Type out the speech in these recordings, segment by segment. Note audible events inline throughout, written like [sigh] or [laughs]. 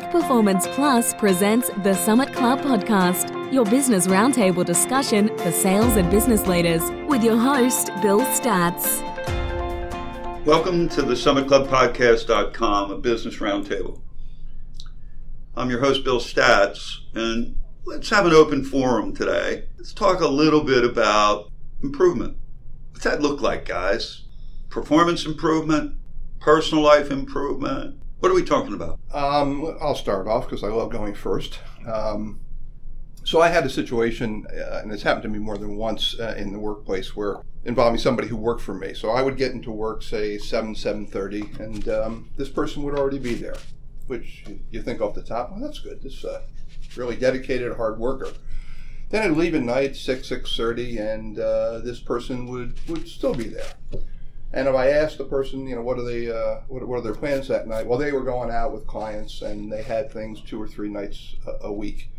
Peak Performance Plus presents the Summit Club podcast, your business roundtable discussion for sales and business leaders, with your host, Bill Statz. Welcome to the Summit Club Podcast.com, a business roundtable. I'm your host, Bill Statz, and let's have an open forum today. Let's talk a little bit about improvement. What's that look like, guys? Performance improvement, personal life improvement, what are we talking about? Um, I'll start off because I love going first. Um, so I had a situation, uh, and it's happened to me more than once uh, in the workplace, where involving somebody who worked for me. So I would get into work, say seven, seven thirty, and um, this person would already be there. Which you think off the top, well, that's good. This uh, really dedicated, hard worker. Then I'd leave at night, six, six thirty, and uh, this person would would still be there. And if I asked the person, you know, what are they, uh, what, what, are their plans that night? Well, they were going out with clients, and they had things two or three nights a, a week.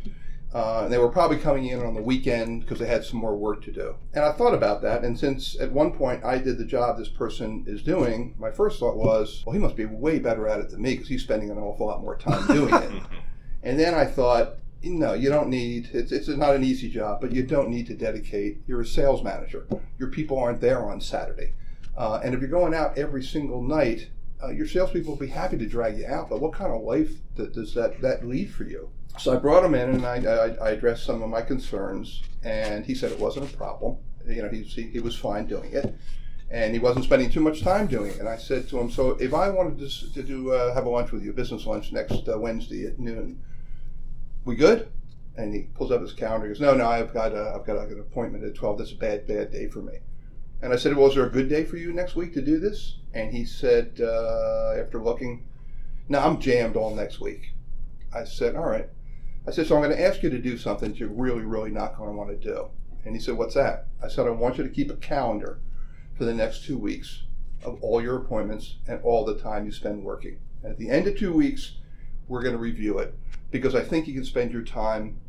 Uh, and they were probably coming in on the weekend because they had some more work to do. And I thought about that, and since at one point I did the job this person is doing, my first thought was, well, he must be way better at it than me because he's spending an awful lot more time doing it. [laughs] and then I thought, no, you don't need. It's it's not an easy job, but you don't need to dedicate. You're a sales manager. Your people aren't there on Saturday. Uh, and if you're going out every single night, uh, your salespeople will be happy to drag you out. But what kind of life does that, that lead for you? So I brought him in and I, I, I, addressed some of my concerns, and he said it wasn't a problem. You know, he, he, he was fine doing it, and he wasn't spending too much time doing it. And I said to him, "So if I wanted to, to do uh, have a lunch with you, business lunch next uh, Wednesday at noon, we good?" And he pulls up his calendar. He goes, "No, no, I've got a, I've got an appointment at twelve. That's a bad, bad day for me." And I said, Well, is there a good day for you next week to do this? And he said, uh, after looking, No, I'm jammed all next week. I said, All right. I said, So I'm going to ask you to do something that you're really, really not going to want to do. And he said, What's that? I said, I want you to keep a calendar for the next two weeks of all your appointments and all the time you spend working. And at the end of two weeks, we're going to review it because I think you can spend your time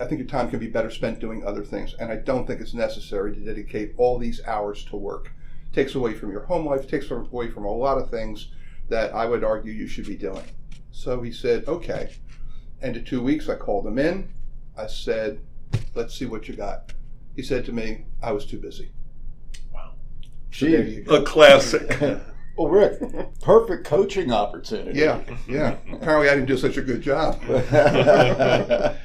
I think your time can be better spent doing other things, and I don't think it's necessary to dedicate all these hours to work. It takes away from your home life, takes away from a lot of things that I would argue you should be doing. So he said, okay. And in two weeks, I called him in. I said, let's see what you got. He said to me, I was too busy. Wow. So there you. A classic. [laughs] Well, Rick, perfect coaching opportunity. Yeah, yeah. Apparently, I didn't do such a good job. [laughs]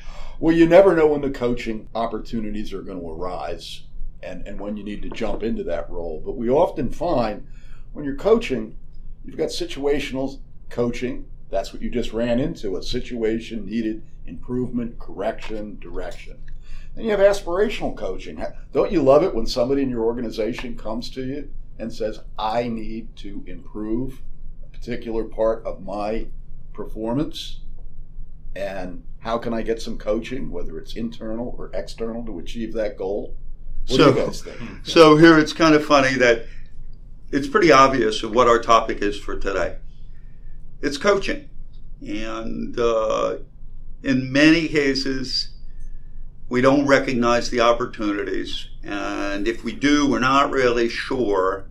Well, you never know when the coaching opportunities are going to arise and, and when you need to jump into that role. But we often find when you're coaching, you've got situational coaching. That's what you just ran into a situation needed improvement, correction, direction. Then you have aspirational coaching. Don't you love it when somebody in your organization comes to you and says, I need to improve a particular part of my performance? And how can I get some coaching, whether it's internal or external, to achieve that goal? What so, do you guys think? So here it's kind of funny that it's pretty obvious of what our topic is for today. It's coaching, and uh, in many cases, we don't recognize the opportunities, and if we do, we're not really sure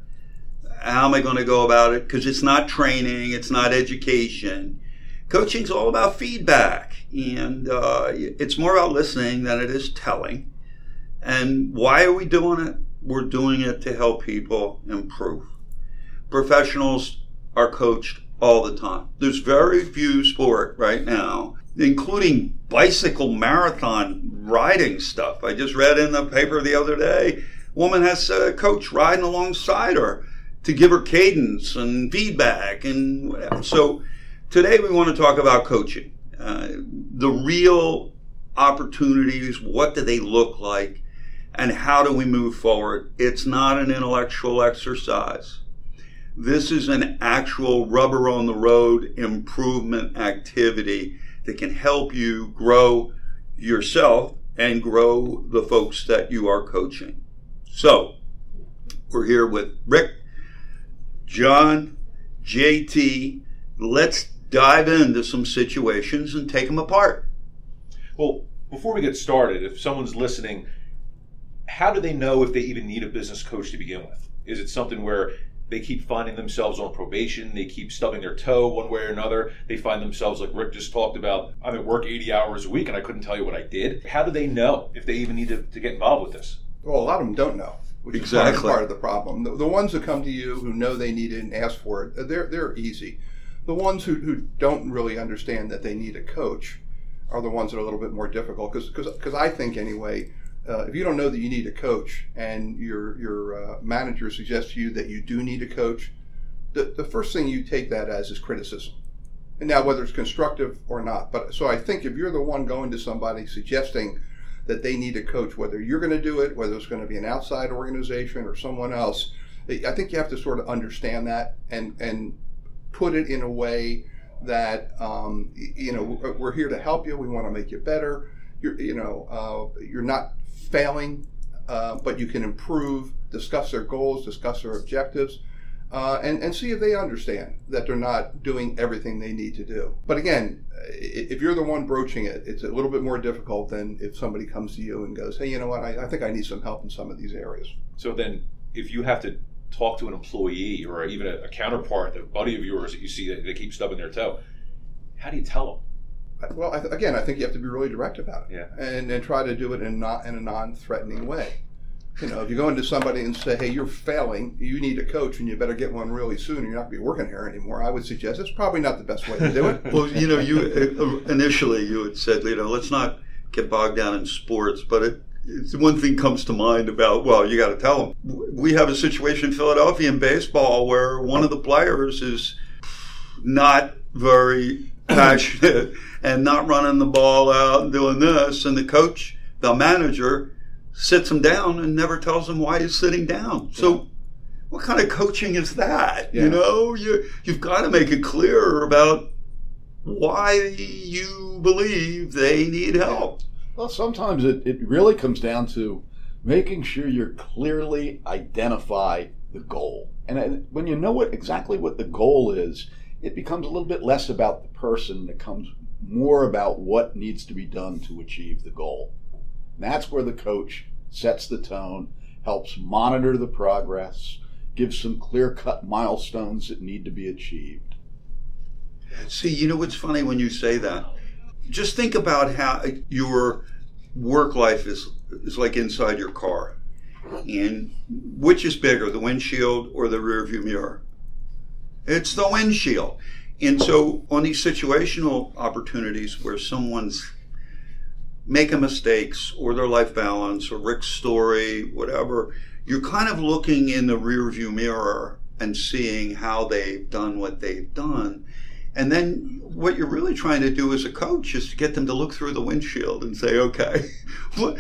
how am I going to go about it because it's not training, it's not education coaching's all about feedback, and uh, it's more about listening than it is telling. And why are we doing it? We're doing it to help people improve. Professionals are coached all the time. There's very few sport right now, including bicycle marathon riding stuff. I just read in the paper the other day, woman has a coach riding alongside her to give her cadence and feedback and whatever. So Today, we want to talk about coaching. Uh, the real opportunities, what do they look like, and how do we move forward? It's not an intellectual exercise. This is an actual rubber on the road improvement activity that can help you grow yourself and grow the folks that you are coaching. So, we're here with Rick, John, JT. Let's dive into some situations and take them apart. Well, before we get started, if someone's listening, how do they know if they even need a business coach to begin with? Is it something where they keep finding themselves on probation. They keep stubbing their toe one way or another. They find themselves, like Rick just talked about, I'm at work 80 hours a week and I couldn't tell you what I did. How do they know if they even need to, to get involved with this? Well, a lot of them don't know, which Exactly. is part, part of the problem. The, the ones that come to you who know they need it and ask for it, they're they're easy. The ones who, who don't really understand that they need a coach are the ones that are a little bit more difficult. Because I think anyway, uh, if you don't know that you need a coach and your your uh, manager suggests to you that you do need a coach, the, the first thing you take that as is criticism. And now whether it's constructive or not. But so I think if you're the one going to somebody suggesting that they need a coach, whether you're going to do it, whether it's going to be an outside organization or someone else. I think you have to sort of understand that and and put it in a way that um, you know we're here to help you. We want to make you better. You're you know uh, you're not failing, uh, but you can improve. Discuss their goals, discuss their objectives, uh, and, and see if they understand that they're not doing everything they need to do. But again, if you're the one broaching it, it's a little bit more difficult than if somebody comes to you and goes, hey, you know what, I, I think I need some help in some of these areas. So then, if you have to talk to an employee or even a, a counterpart, a buddy of yours that you see that they keep stubbing their toe, how do you tell them? Well, I th- again, I think you have to be really direct about it, Yeah. and and try to do it in not in a non-threatening way. You know, if you go into somebody and say, "Hey, you're failing. You need a coach, and you better get one really soon, or you're not going to be working here anymore," I would suggest it's probably not the best way to do it. [laughs] Well, you know, you uh, initially you had said, you know, let's not get bogged down in sports, but it, it's one thing comes to mind about. Well, you got to tell them. We have a situation in Philadelphia in baseball where one of the players is not very [coughs] passionate and not running the ball out and doing this, and the coach, the manager, sits him down and never tells him why he's sitting down. So. What kind of coaching is that? Yeah. You know, you you've got to make it clear about why you believe they need help. Well, sometimes it, it really comes down to making sure you clearly identify the goal. And when you know what exactly what the goal is, it becomes a little bit less about the person. It becomes more about what needs to be done to achieve the goal. And that's where the coach sets the tone, helps monitor the progress, gives some clear cut milestones that need to be achieved. See, you know what's funny when you say that? Just think about how your work life is is like inside your car. And which is bigger, the windshield or the rearview mirror? It's the windshield. And so on these situational opportunities where someone's making mistakes or their life balance or Rick's story, whatever, you're kind of looking in the rearview mirror and seeing how they've done what they've done. And then what you're really trying to do as a coach is to get them to look through the windshield and say, okay, [laughs] what,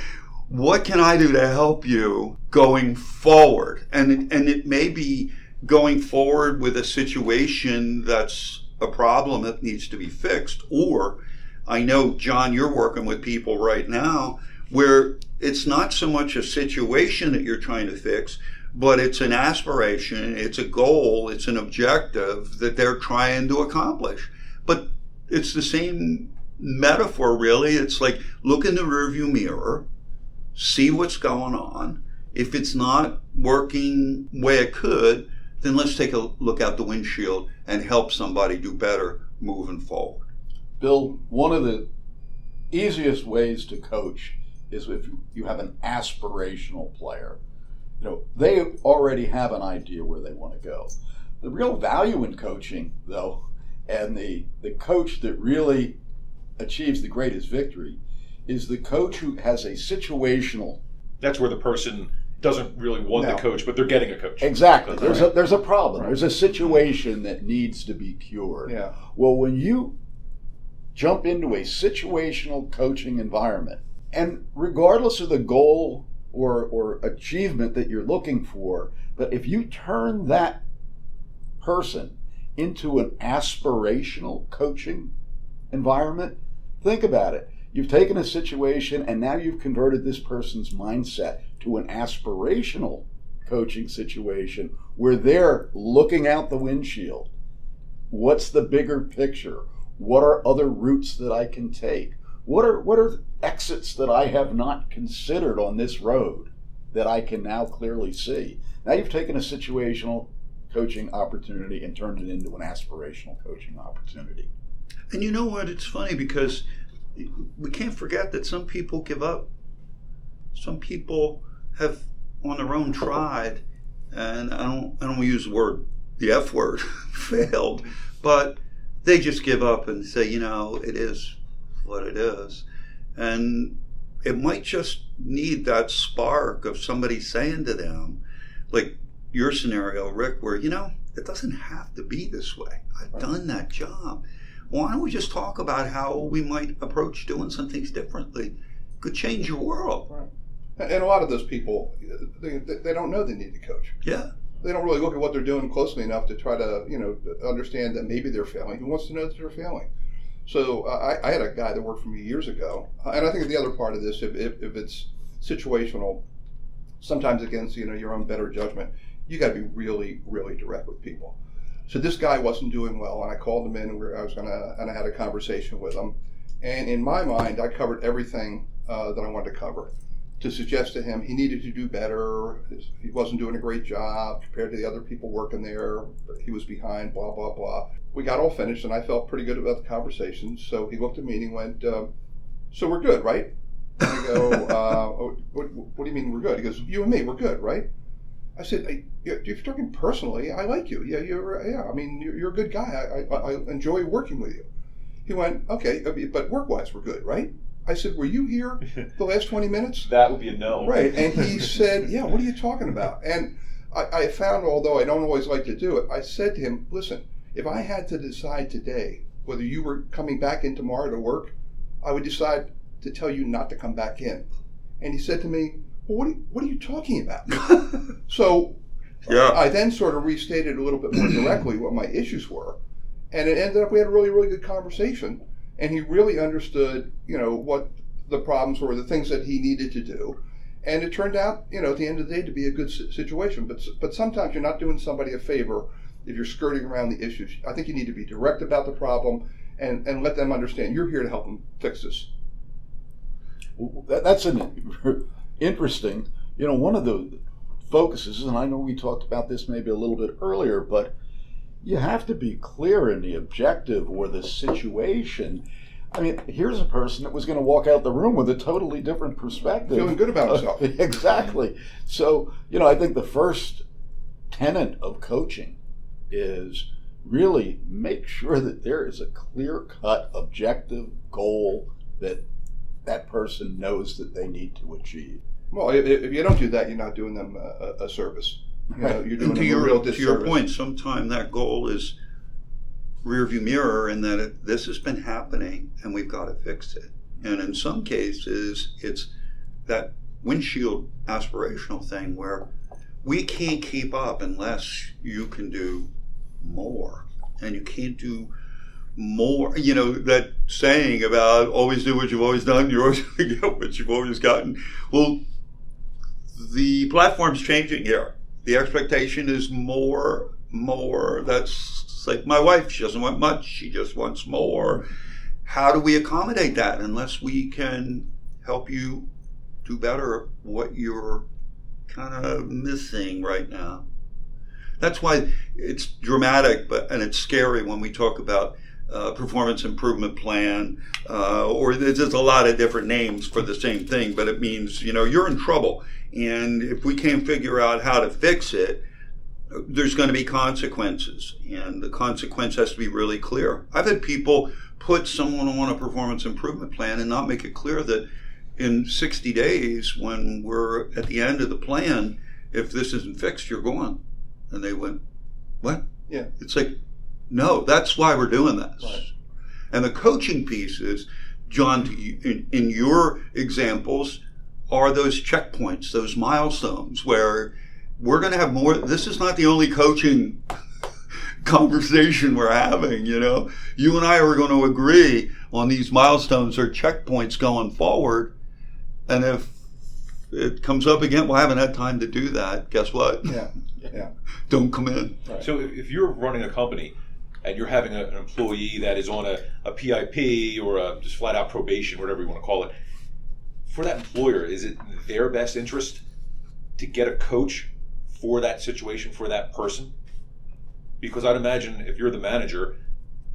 what can I do to help you going forward? And, and it may be going forward with a situation that's a problem that needs to be fixed. Or I know, John, you're working with people right now where it's not so much a situation that you're trying to fix, but it's an aspiration, it's a goal, it's an objective that they're trying to accomplish. But it's the same metaphor, really. It's like look in the rearview mirror, see what's going on. If it's not working way it could, then let's take a look out the windshield and help somebody do better moving forward. Bill, one of the easiest ways to coach is if you have an aspirational player. You know, they already have an idea where they want to go. The real value in coaching, though, and the, the coach that really achieves the greatest victory is the coach who has a situational That's where the person doesn't really want No. the coach, but they're getting a coach. Exactly. There's a there's a problem. There's a situation that needs to be cured. Yeah. Well, when you jump into a situational coaching environment, and regardless of the goal or or achievement that you're looking for, but if you turn that person into an aspirational coaching environment, think about it. You've taken a situation and now you've converted this person's mindset to an aspirational coaching situation where they're looking out the windshield. What's the bigger picture? What are other routes that I can take? What are what are exits that I have not considered on this road that I can now clearly see? Now you've taken a situational coaching opportunity and turned it into an aspirational coaching opportunity. And you know what? It's funny because we can't forget that some people give up. Some people have on their own tried, and I don't I don't use the word the F word [laughs] failed, but they just give up and say, you know, it is what it is, and it might just need that spark of somebody saying to them, like your scenario, Rick, where you know it doesn't have to be this way. I've right. done that job why don't we just talk about how we might approach doing some things differently? Could change your world. Right. And a lot of those people, they, they don't know they need to coach. Yeah. They don't really look at what they're doing closely enough to try to, you know, understand that maybe they're failing. Who wants to know that they're failing? So uh, I, I, had a guy that worked for me years ago, uh, and I think the other part of this, if, if, if it's situational, sometimes against you know your own better judgment, you got to be really, really direct with people. So this guy wasn't doing well, and I called him in, and I was gonna, and I had a conversation with him. And in my mind, I covered everything uh, that I wanted to cover to suggest to him he needed to do better. He wasn't doing a great job compared to the other people working there. He was behind, blah, blah, blah. We got all finished, and I felt pretty good about the conversation. So he looked at me and he went, uh, So we're good, right? And I go, [laughs] uh, oh, what, what, do you mean we're good? He goes, You and me, we're good, right? I said, I, if you're talking personally, I like you. Yeah, you're. Yeah, I mean, you're, you're a good guy. I, I, I, enjoy working with you. He went, okay, but work-wise, we're good, right? I said, were you here the last 20 minutes? [laughs] that would be a no. Right, and he [laughs] said, yeah. What are you talking about? And I, I found, although I don't always like to do it, I said to him, listen, if I had to decide today whether you were coming back in tomorrow to work, I would decide to tell you not to come back in. And he said to me, well, what are you, what are you talking about? [laughs] so yeah. I then sort of restated a little bit more directly what my issues were. And it ended up we had a really, really good conversation. And he really understood, you know, what the problems were, the things that he needed to do. And it turned out, you know, at the end of the day to be a good situation. But, but sometimes you're not doing somebody a favor if you're skirting around the issues. I think you need to be direct about the problem and, and let them understand you're here to help them fix this. Well, that's an [laughs] interesting. You know, one of the focuses, and I know we talked about this maybe a little bit earlier, but you have to be clear in the objective or the situation. I mean, here's a person that was going to walk out the room with a totally different perspective. Feeling good about himself. [laughs] exactly. So, you know, I think the first tenet of coaching is really make sure that there is a clear cut objective goal that that person knows that they need to achieve. Well, if, if you don't do that, you're not doing them a, a service. You know, you're doing to your, real disservice. To your point, sometimes that goal is rearview mirror in that it, this has been happening and we've got to fix it. And in some cases, it's that windshield aspirational thing where we can't keep up unless you can do more. And you can't do more, you know, that saying about always do what you've always done, you're always [laughs] going to get what you've always gotten. Well, the platform's changing here. The expectation is more, more. That's like my wife. She doesn't want much. She just wants more. How do we accommodate that unless we can help you do better what you're kind of missing right now? That's why it's dramatic, but and it's scary when we talk about uh, performance improvement plan, uh, or there's just a lot of different names for the same thing, but it means, you know, you're in trouble. And if we can't figure out how to fix it, there's going to be consequences. And the consequence has to be really clear. I've had people put someone on a performance improvement plan and not make it clear that in 60 days, when we're at the end of the plan, if this isn't fixed, you're gone. And they went, What? Yeah. It's like, no, that's why we're doing this. Right. And the coaching piece is, John, in, in your examples, are those checkpoints, those milestones where we're going to have more. This is not the only coaching [laughs] conversation we're having, you know. You and I are going to agree on these milestones or checkpoints going forward. And if it comes up again, well, I haven't had time to do that. Guess what? Yeah. [laughs] Yeah. Don't come in. Right. So if, if you're running a company and you're having a, an employee that is on a, a PIP or a just flat out probation, whatever you want to call it, for that employer, is it their best interest to get a coach for that situation for that person? Because I'd imagine if you're the manager,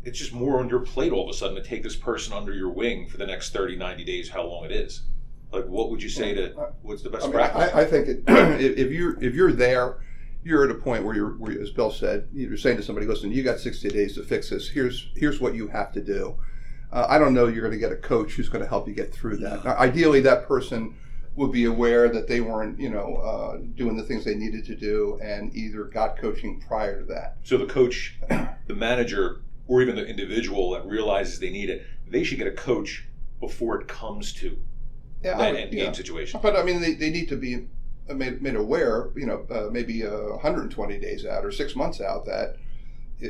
it's just more on your plate all of a sudden to take this person under your wing for the next 30, 90 days, how long it is. Like, what would you say to what's the best I, mean, practice? I, I think it, [clears throat] if if you're if you're there, you're at a point where you're, where, as Bill said, you're saying to somebody, "Listen, you got 60 days to fix this. Here's here's what you have to do." Uh, I don't know you're going to get a coach who's going to help you get through that. Now, ideally, that person would be aware that they weren't, you know, uh, doing the things they needed to do, and either got coaching prior to that. so the coach, [clears throat] the manager, or even the individual that realizes they need it, they should get a coach before it comes to Yeah, that would- end yeah. game situation. But I mean, they, they need to be made, made aware, you know, uh, maybe uh, 120 days out or six months out that uh,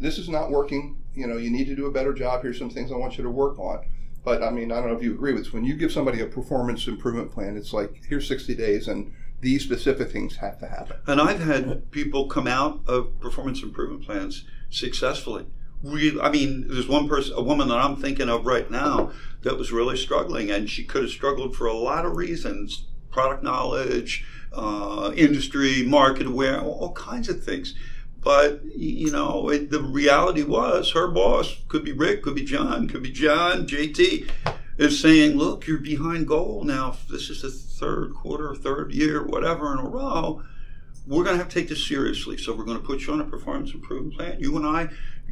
this is not working. You know, you need to do a better job. Here's some things I want you to work on. But I mean, I don't know if you agree with this. When you give somebody a performance improvement plan, it's like here's 60 days, and these specific things have to happen. And I've had people come out of performance improvement plans successfully. We, I mean, there's one person, a woman that I'm thinking of right now that was really struggling, and she could have struggled for a lot of reasons product knowledge, uh, industry, market aware, all, all kinds of things. But, you know, it, the reality was her boss could be Rick, could be John, could be John, JT, is saying, look, you're behind goal now. This is the third quarter, third year, whatever in a row we're going to have to take this seriously. So we're going to put you on a performance improvement plan. You and I,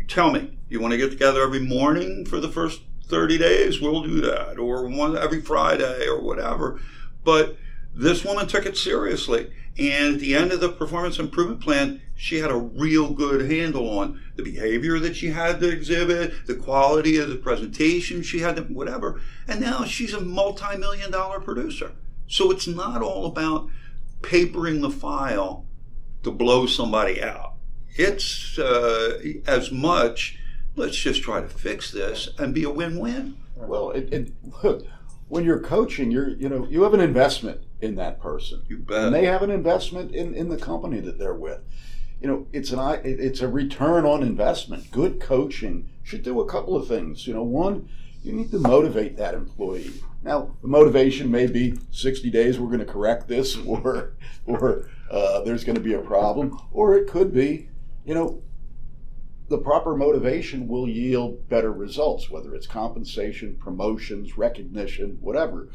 tell me, you want to get together every morning for the first 30 days? We'll do that. Or one every Friday or whatever. But this woman took it seriously. And at the end of the performance improvement plan, she had a real good handle on the behavior that she had to exhibit, the quality of the presentation she had to, whatever. And now she's a multi million dollar producer. So it's not all about papering the file to blow somebody out. It's uh, as much, let's just try to fix this and be a win win. Well, it, it, look, when you're coaching, you're you know you have an investment in that person, You bet. and they have an investment in, in the company that they're with. You know, it's an i- it's a return on investment. Good coaching should do a couple of things. You know, one, you need to motivate that employee. Now, the motivation may be 60 days. We're going to correct this, [laughs] or or uh, there's going to be a problem, or it could be, you know, the proper motivation will yield better results, whether it's compensation, promotions, recognition, whatever.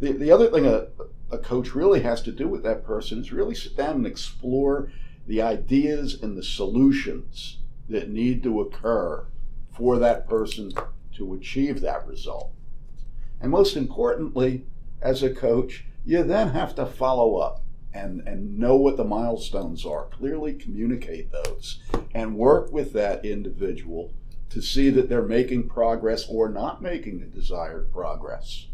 The, the other thing a, a coach really has to do with that person is really sit down and explore the ideas and the solutions that need to occur for that person to achieve that result. And most importantly, as a coach, you then have to follow up and, and know what the milestones are, clearly communicate those, and work with that individual to see that they're making progress or not making the desired progress.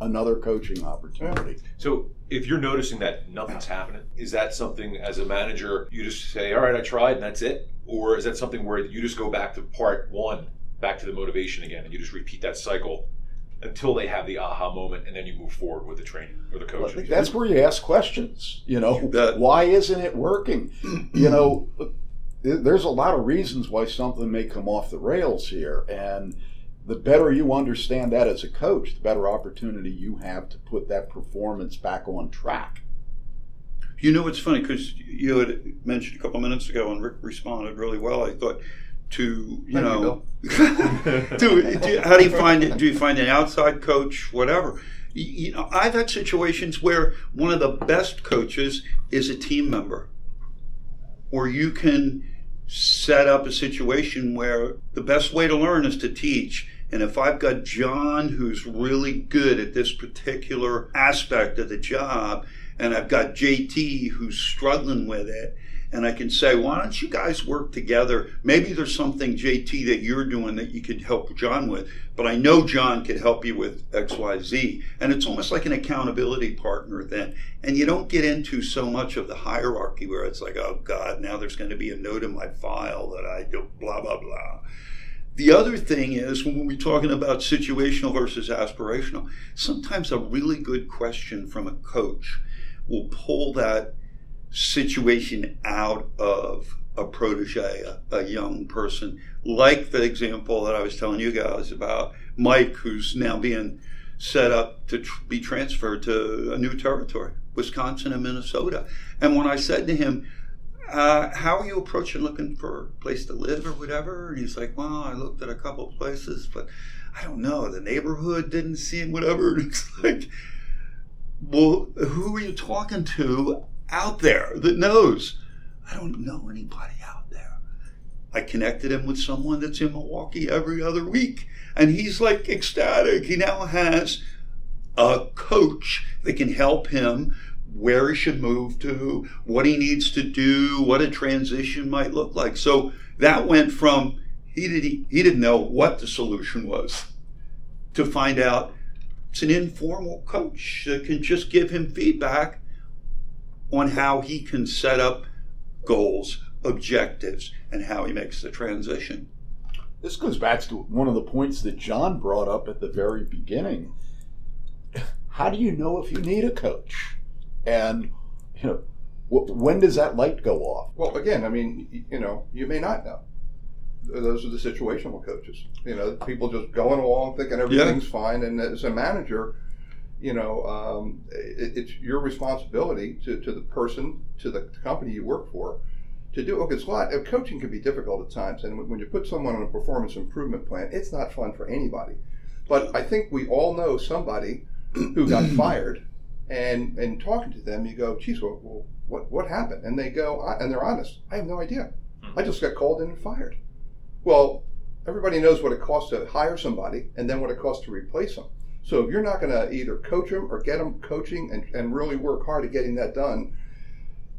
Another coaching opportunity. So if you're noticing that nothing's happening, is that something as a manager you just say, "All right, I tried, and that's it," or is that something where you just go back to part one, back to the motivation again, and you just repeat that cycle until they have the aha moment, and then you move forward with the training or the Well, coaching? think that's where you ask questions. You know, bet. why isn't it working? you know, [clears throat] there's a lot of reasons why something may come off the rails here, and the better you understand that as a coach, the better opportunity you have to put that performance back on track. You know, it's funny because you had mentioned a couple minutes ago, and Rick responded really well. I thought to you Thank you, know, do, [laughs] do, how do you find it? Do you find an outside coach, whatever? You, you know, I've had situations where one of the best coaches is a team member, or you can set up a situation where the best way to learn is to teach. And if I've got John who's really good at this particular aspect of the job, and I've got JT who's struggling with it, and I can say, why don't you guys work together? Maybe there's something, JT, that you're doing that you could help John with, but I know John could help you with XYZ. And it's almost like an accountability partner then. And you don't get into so much of the hierarchy where it's like, oh God, now there's going to be a note in my file that I do blah, blah, blah. The other thing is when we're talking about situational versus aspirational, sometimes a really good question from a coach will pull that situation out of a protege, a, a young person, like the example that I was telling you guys about Mike, who's now being set up to tr- be transferred to a new territory, Wisconsin and Minnesota. And when I said to him, uh, how are you approaching looking for a place to live or whatever? And he's like, well, I looked at a couple places, but I don't know. The neighborhood didn't seem whatever. [laughs] And it's like, well, who are you talking to out there that knows? I don't know anybody out there. I connected him with someone that's in Milwaukee every other week, and he's like ecstatic. He now has a coach that can help him where he should move to, what he needs to do, what a transition might look like. So that went from he didn't he didn't know what the solution was to find out it's an informal coach that can just give him feedback on how he can set up goals, objectives, and how he makes the transition. This goes back to one of the points that John brought up at the very beginning. How do you know if you need a coach? And, you know, when does that light go off? Well, again, I mean, you know, you may not know. Those are the situational coaches. You know, people just going along thinking everything's yeah. fine, and as a manager, you know, um, it, it's your responsibility to, to the person, to the company you work for, to do. Look, it's a lot. Coaching can be difficult at times, and when you put someone on a performance improvement plan, it's not fun for anybody. But I think we all know somebody [clears throat] who got [clears throat] fired and and talking to them, you go, geez, well, well what what happened? And they go, and they're honest. I have no idea. Hmm. I just got called in and fired. Well, everybody knows what it costs to hire somebody, and then what it costs to replace them. So if you're not going to either coach them or get them coaching and, and really work hard at getting that done,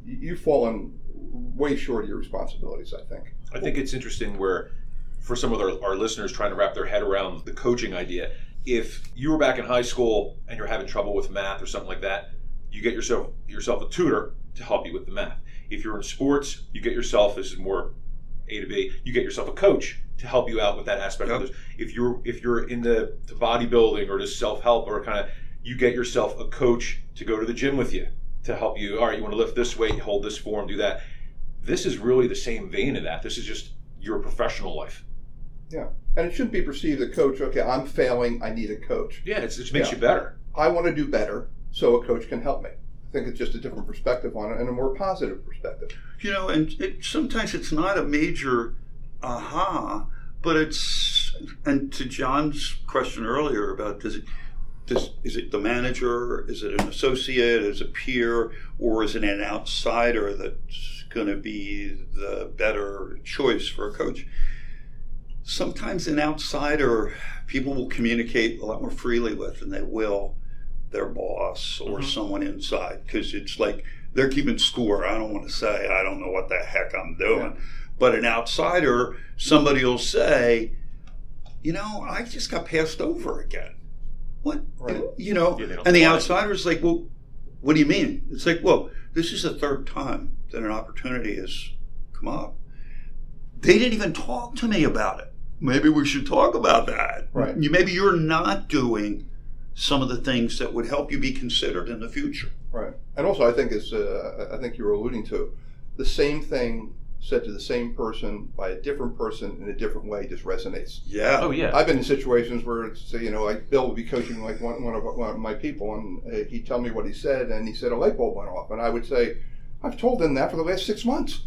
you've fallen way short of your responsibilities. I think. I think it's interesting where, for some of our, our listeners trying to wrap their head around the coaching idea, if you were back in high school and you're having trouble with math or something like that, you get yourself yourself a tutor to help you with the math. If you're in sports, you get yourself this is more A to B. You get yourself a coach to help you out with that aspect yep. of this. If you're if you're in the, the bodybuilding or just self help or kind of you get yourself a coach to go to the gym with you to help you. All right, you want to lift this weight, hold this form, do that. This is really the same vein of that. This is just your professional life. Yeah. And it shouldn't be perceived that coach, okay, I'm failing, I need a coach. Yeah, it makes yeah. you better. I want to do better, so a coach can help me. Think it's just a different perspective on it and a more positive perspective. You know, and it, sometimes it's not a major aha, but it's, and to John's question earlier about does it, is it the manager, is it an associate, is it a peer, or is it an outsider that's going to be the better choice for a coach? sometimes an outsider people will communicate a lot more freely with and they will their boss or mm-hmm. someone inside because it's like they're keeping score. I don't want to say I don't know what the heck I'm doing, yeah. but an outsider, somebody will say, you know, I just got passed over again. What right. you know? Yeah, and the outsider is like, well, what do you mean? It's like, well, this is the third time that an opportunity has come up. They didn't even talk to me about it maybe we should talk about that. Right. You, maybe you're not doing some of the things that would help you be considered in the future. Right. And also, I think it's, uh, I think you were alluding to the same thing said to the same person by a different person in a different way just resonates. Yeah. Oh yeah. I've been in situations where it's you know like Bill would be coaching like one, one, of, one of my people and uh, he'd tell me what he said and he said a light bulb went off and I would say I've told them that for the last six months.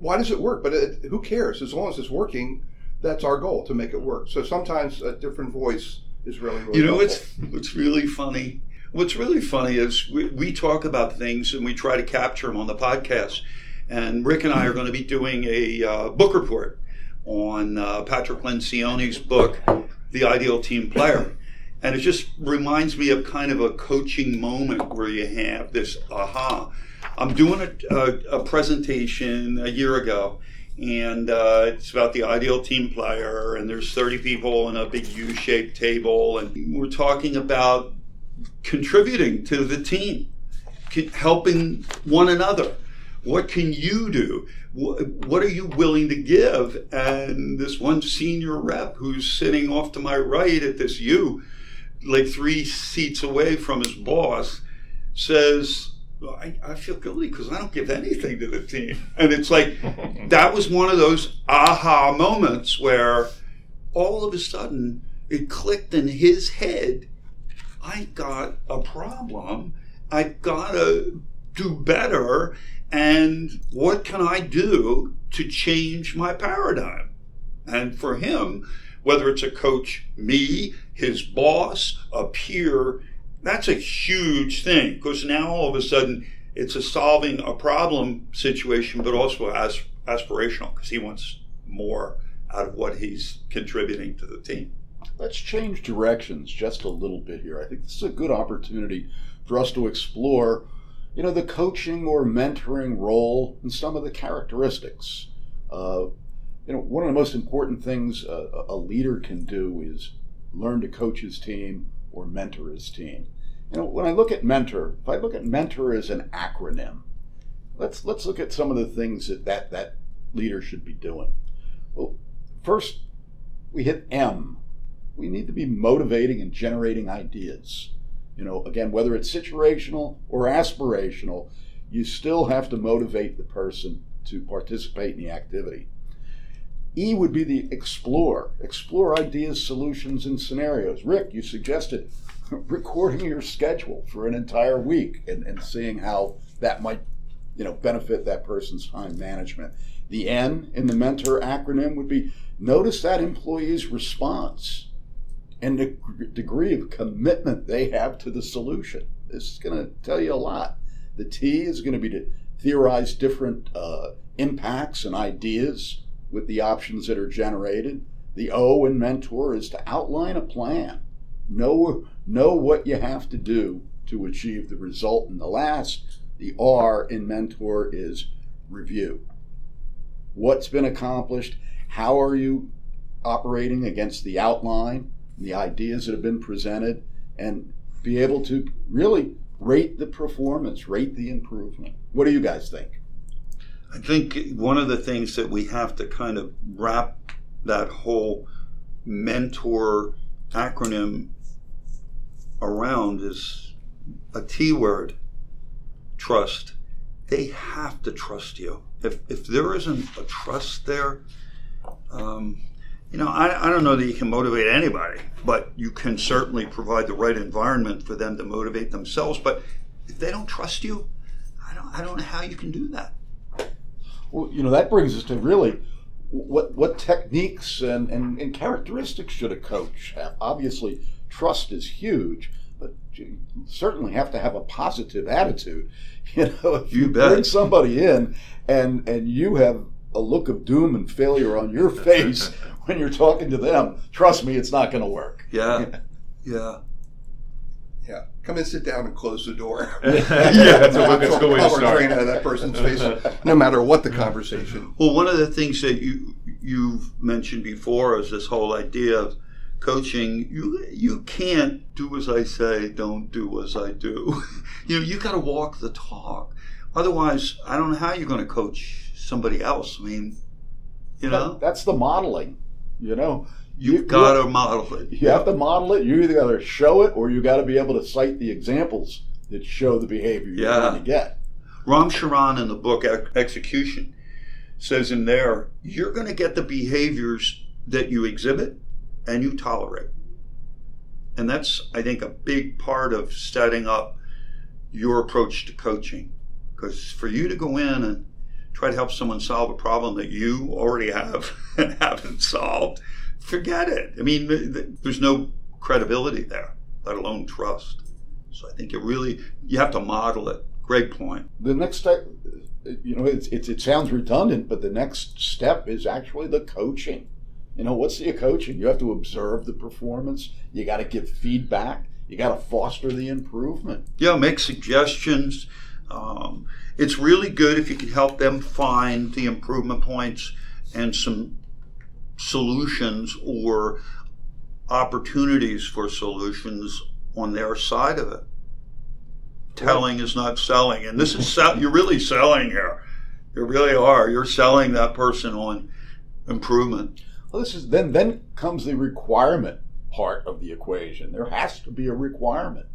Why does it work? But it, who cares? As long as it's working, that's our goal to make it work. So sometimes a different voice is really, really you know helpful. what's what's really funny. What's really funny is we, we talk about things and we try to capture them on the podcast. And Rick and I are going to be doing a uh, book report on uh, Patrick Lencioni's book, The Ideal Team Player. And it just reminds me of kind of a coaching moment where you have this aha. I'm doing a, a, a presentation a year ago, and uh, it's about the ideal team player and there's 30 people in a big u-shaped table and we're talking about contributing to the team helping one another. What can you do? What are you willing to give? And this one senior rep who's sitting off to my right at this u like three seats away from his boss says I, I feel guilty because I don't give anything to the team. And it's like, [laughs] that was one of those aha moments where all of a sudden it clicked in his head. I got a problem. I've got to do better? And what can I do to change my paradigm? And for him, whether it's a coach, me, his boss, a peer, that's a huge thing because now all of a sudden it's a solving a problem situation, but also as aspirational because he wants more out of what he's contributing to the team. Let's change directions just a little bit here. I think this is a good opportunity for us to explore, you know, the coaching or mentoring role and some of the characteristics. Uh, you know, one of the most important things a, a leader can do is learn to coach his team or mentor his team. You know, when I look at mentor, if I look at mentor as an acronym, let's let's look at some of the things that that, that leader should be doing. Well, first we hit M. We need to be motivating and generating ideas. You know, again, whether it's situational or aspirational, you still have to motivate the person to participate in the activity. E would be the explore. Explore ideas, solutions, and scenarios. Rick, you suggested [laughs] recording your schedule for an entire week and, and seeing how that might you know benefit that person's time management. The N in the mentor acronym would be notice that employee's response and the degree of commitment they have to the solution. This is going to tell you a lot. The T is going to be to theorize different uh, impacts and ideas with the options that are generated. The O in mentor is to outline a plan. Know, know what you have to do to achieve the result. And the last, the R in mentor is review. What's been accomplished? How are you operating against the outline, the ideas that have been presented, and be able to really rate the performance, rate the improvement. What do you guys think? I think one of the things that we have to kind of wrap that whole mentor acronym around is a T word trust. They have to trust you. If, if there isn't a trust there, um, you know, I, I don't know that you can motivate anybody, but you can certainly provide the right environment for them to motivate themselves. But if they don't trust you, I don't, I don't know how you can do that. Well, you know, that brings us to really what what techniques and, and, and characteristics should a coach have? Obviously, trust is huge, but you certainly have to have a positive attitude. [laughs] You know, if you, You bring somebody in and and you have a look of doom and failure on your [laughs] face when you're talking to them, trust me, it's not going to work. Yeah, [laughs] yeah. Yeah. Come and sit down and close the door. [laughs] [laughs] yeah, that's a, that's a good way to Power start. drain out of that person's face, no matter what the conversation. Well, one of the things that you you've mentioned before is this whole idea of coaching. You you can't do as I say, don't do as I do. [laughs] you know, you got to walk the talk. Otherwise, I don't know how you're going to coach somebody else. I mean, you know, That- that's the modeling. You know, you've you- got to model it. You have to model it. You either got to show it, or you got to be able to cite the examples that show the behavior you're Yeah. trying to get. Ram Charan in the book Execution says in there, you're going to get the behaviors that you exhibit and you tolerate. And that's, I think, a big part of setting up your approach to coaching. Because for you to go in and try to help someone solve a problem that you already have [laughs] and haven't solved, forget it. I mean, th- th- there's no credibility there, let alone trust. So I think it really, you have to model it. Great point. The next step, you know, it's, it's, it sounds redundant, but the next step is actually the coaching. You know, what's the coaching? You have to observe the performance. You got to give feedback. You got to foster the improvement. Yeah, make suggestions. Um, it's really good if you can help them find the improvement points and some solutions or opportunities for solutions on their side of it. Telling is not selling, and this is sell- you're really selling here. You really are. You're selling that person on improvement. Well, this is then then comes the requirement part of the equation. There has to be a requirement.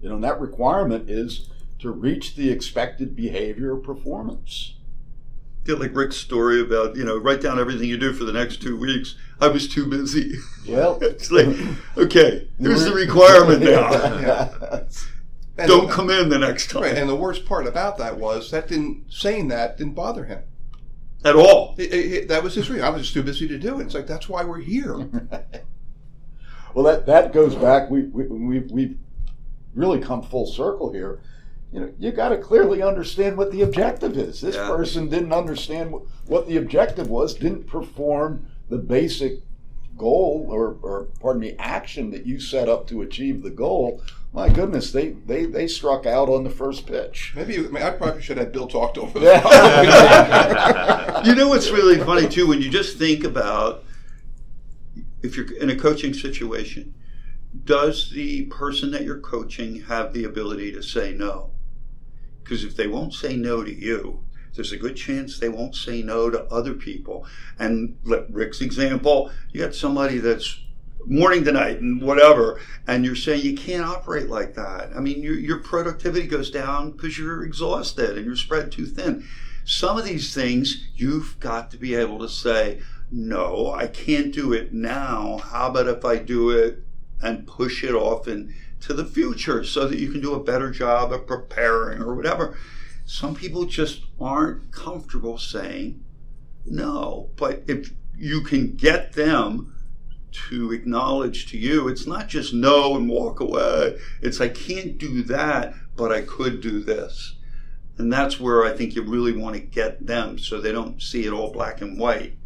You know, and that requirement is to reach the expected behavior or performance. Get like Rick's story about you know write down everything you do for the next two weeks. I was too busy. Well, [laughs] it's like okay, here's the requirement now. [laughs] Yeah. [laughs] And- Don't come in the next time Right, and the worst part about that was that didn't saying that didn't bother him. at all. It- it- it- that was his reason. I was just too busy to do it. It's like that's why we're here. Well, that, that goes back. We, we, we, we've really come full circle here. You know, you got to clearly understand what the objective is. This Yeah. person didn't understand what the objective was, didn't perform the basic goal or, or, pardon me, action that you set up to achieve the goal. My goodness, they, they, they struck out on the first pitch. Maybe I, mean, I probably should have Bill talked over. him. [laughs] You know what's really funny too when you just think about if you're in a coaching situation, does the person that you're coaching have the ability to say no? Because if they won't say no to you, there's a good chance they won't say no to other people. And let Rick's example, you got somebody that's morning to night and whatever, and you're saying you can't operate like that. I mean, your, your productivity goes down because you're exhausted and you're spread too thin. Some of these things you've got to be able to say, no, I can't do it now. How about if I do it and push it off into the future so that you can do a better job of preparing or whatever? Some people just aren't comfortable saying no. But if you can get them to acknowledge to you, it's not just no and walk away. It's I can't do that, but I could do this. And that's where I think you really want to get them so they don't see it all black and white.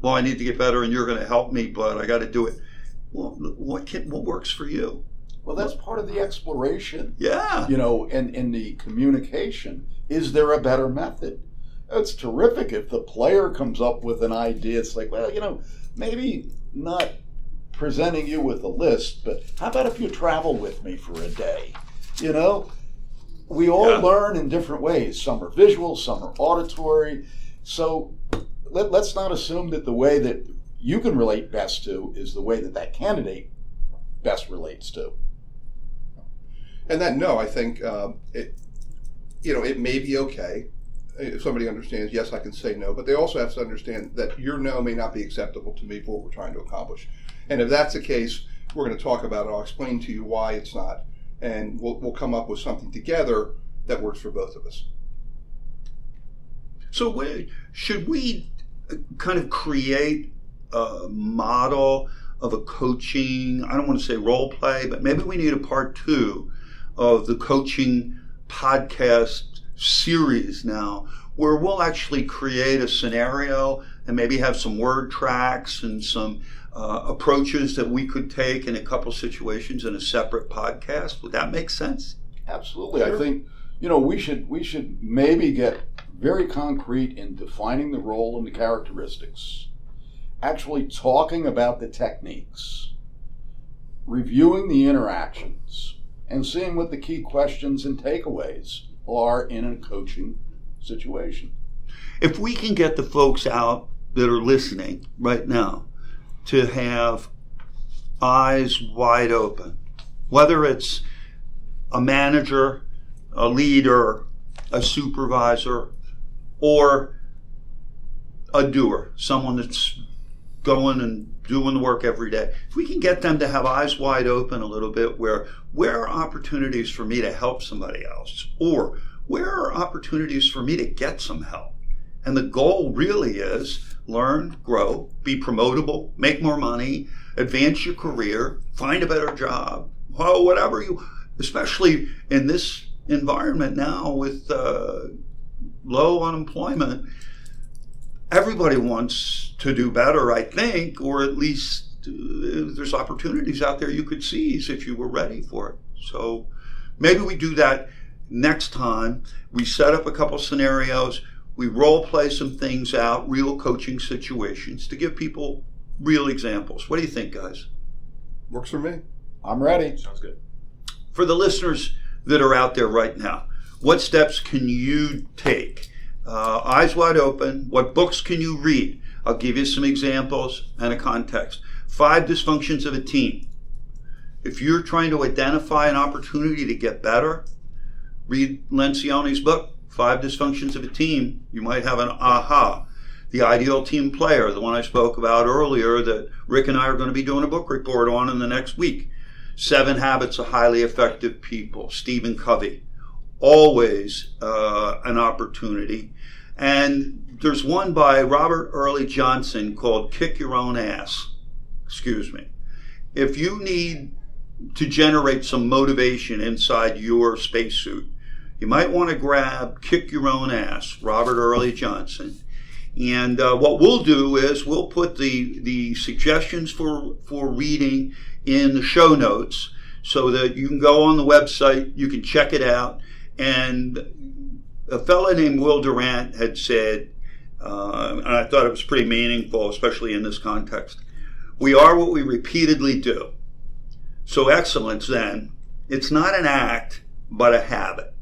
Well, I need to get better and you're going to help me, but I got to do it. Well, what can, what works for you? Well, that's part of the exploration. Yeah. you know, and in the communication, is there a better method? It's terrific if the player comes up with an idea. It's like, well, you know, maybe not presenting you with a list, but how about if you travel with me for a day? You know, we all Yeah. learn in different ways. Some are visual, some are auditory. So let, let's not assume that the way that you can relate best to is the way that that candidate best relates to. And that no, I think um, it, you know, it may be okay if somebody understands. Yes, I can say no, but they also have to understand that your no may not be acceptable to me for what we're trying to accomplish. And if that's the case, we're going to talk about it. I'll explain to you why it's not, and we'll we'll come up with something together that works for both of us. So, should we kind of create a model of a coaching? I don't want to say role play, but maybe we need a part two of the coaching podcast series now, where we'll actually create a scenario and maybe have some word tracks and some uh, approaches that we could take in a couple situations in a separate podcast. Would that make sense? Absolutely. I think you know we should we should maybe get very concrete in defining the role and the characteristics. Actually talking about the techniques, reviewing the interactions, and seeing what the key questions and takeaways are in a coaching situation. if we can get the folks out that are listening right now to have eyes wide open, whether it's a manager, a leader, a supervisor, or a doer, someone that's going and doing the work every day. If we can get them to have eyes wide open a little bit, where where opportunities for me to help somebody else, or where are opportunities for me to get some help? And the goal really is learn, grow, be promotable, make more money, advance your career, find a better job, well, whatever you, especially in this environment now with uh, low unemployment, everybody wants to do better, I think, or at least uh, there's opportunities out there you could seize if you were ready for it. So maybe we do that next time. We set up a couple scenarios. We role play some things out, real coaching situations to give people real examples. What do you think, guys? Works for me. I'm ready. Sounds good. For the listeners that are out there right now, what steps can you take? Uh, eyes wide open. What books can you read? I'll give you some examples and a context. Five dysfunctions of a team. If you're trying to identify an opportunity to get better, read Lencioni's book, Five Dysfunctions of a Team. You might have an aha. The Ideal Team Player, the one I spoke about earlier that Rick and I are going to be doing a book report on in the next week. Seven Habits of Highly Effective People, Stephen Covey. Always uh, an opportunity. And there's one by Robert Early Johnson called Kick Your Own Ass. Excuse me. If you need to generate some motivation inside your spacesuit, you might want to grab Kick Your Own Ass, Robert Early Johnson. And uh, what we'll do is we'll put the, the suggestions for, for reading in the show notes so that you can go on the website, you can check it out. And a fellow named Will Durant had said, uh, and I thought it was pretty meaningful, especially in this context. We are what we repeatedly do. So, excellence then, it's not an act, but a habit.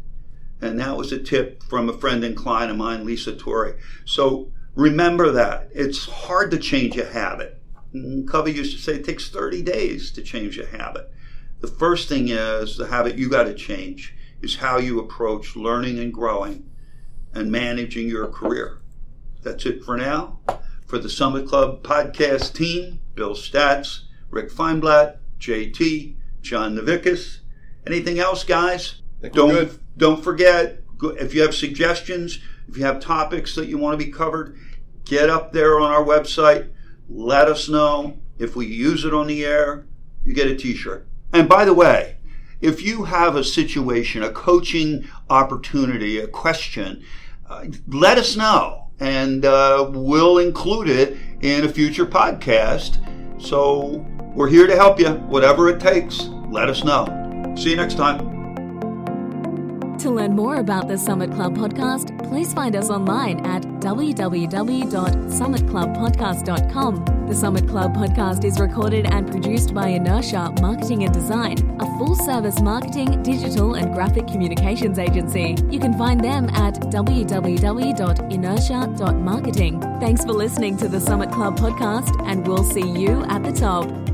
And that was a tip from a friend and client of mine, Lisa Torrey. So, remember that. It's hard to change a habit. Covey used to say it takes 30 days to change a habit. The first thing is the habit you got to change is how you approach learning and growing and managing your career. That's it for now. For the Summit Club podcast team, Bill Statz, Rick Feinblatt, JT, John Navikas. Anything else, guys? Don't don't forget if you have suggestions, if you have topics that you want to be covered, get up there on our website. Let us know. If we use it on the air, you get a T-shirt. And by the way, if you have a situation, a coaching opportunity, a question, uh, let us know, and uh, we'll include it in a future podcast. So we're here to help you, whatever it takes. Let us know. See you next time. To learn more about the Summit Club podcast, please find us online at www.summitclubpodcast.com. The Summit Club podcast is recorded and produced by Inertia Marketing and Design, a full service marketing, digital, and graphic communications agency. You can find them at www.inertia.marketing. Thanks for listening to the Summit Club podcast, and we'll see you at the top.